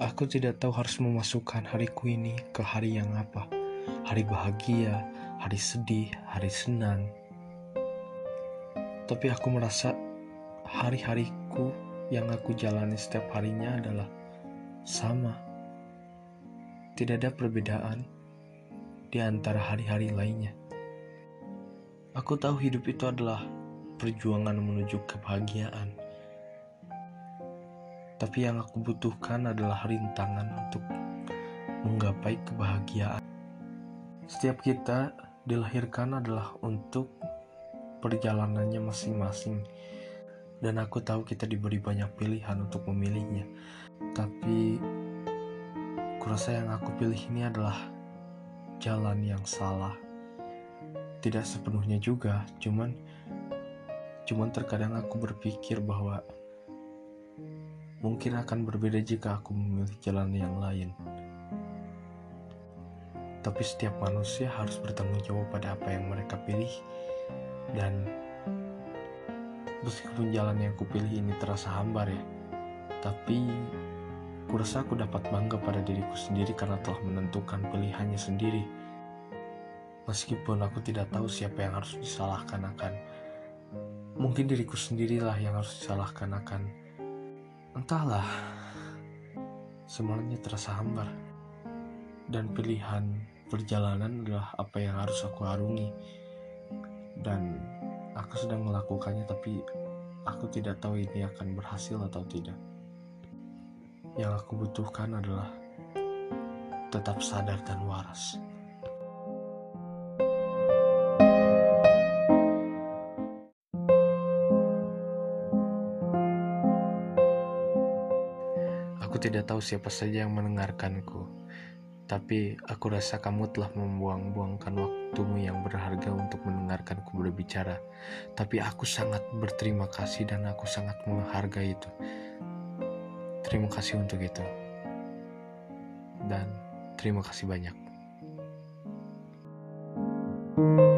Aku tidak tahu harus memasukkan hariku ini ke hari yang apa. Hari bahagia, hari sedih, hari senang. Tapi aku merasa hari-hariku yang aku jalani setiap harinya adalah sama. Tidak ada perbedaan di antara hari-hari lainnya. Aku tahu hidup itu adalah perjuangan menuju kebahagiaan tapi yang aku butuhkan adalah rintangan untuk menggapai kebahagiaan. Setiap kita dilahirkan adalah untuk perjalanannya masing-masing. Dan aku tahu kita diberi banyak pilihan untuk memilihnya. Tapi kurasa yang aku pilih ini adalah jalan yang salah. Tidak sepenuhnya juga, cuman cuman terkadang aku berpikir bahwa mungkin akan berbeda jika aku memilih jalan yang lain. Tapi setiap manusia harus bertanggung jawab pada apa yang mereka pilih dan meskipun jalan yang kupilih ini terasa hambar ya, tapi kurasa aku dapat bangga pada diriku sendiri karena telah menentukan pilihannya sendiri. Meskipun aku tidak tahu siapa yang harus disalahkan akan mungkin diriku sendirilah yang harus disalahkan akan Entahlah, semuanya terasa hambar. Dan pilihan perjalanan adalah apa yang harus aku harungi. Dan aku sedang melakukannya tapi aku tidak tahu ini akan berhasil atau tidak. Yang aku butuhkan adalah tetap sadar dan waras. Aku tidak tahu siapa saja yang mendengarkanku, tapi aku rasa kamu telah membuang-buangkan waktumu yang berharga untuk mendengarkanku berbicara. Tapi aku sangat berterima kasih dan aku sangat menghargai itu. Terima kasih untuk itu. Dan terima kasih banyak. thank you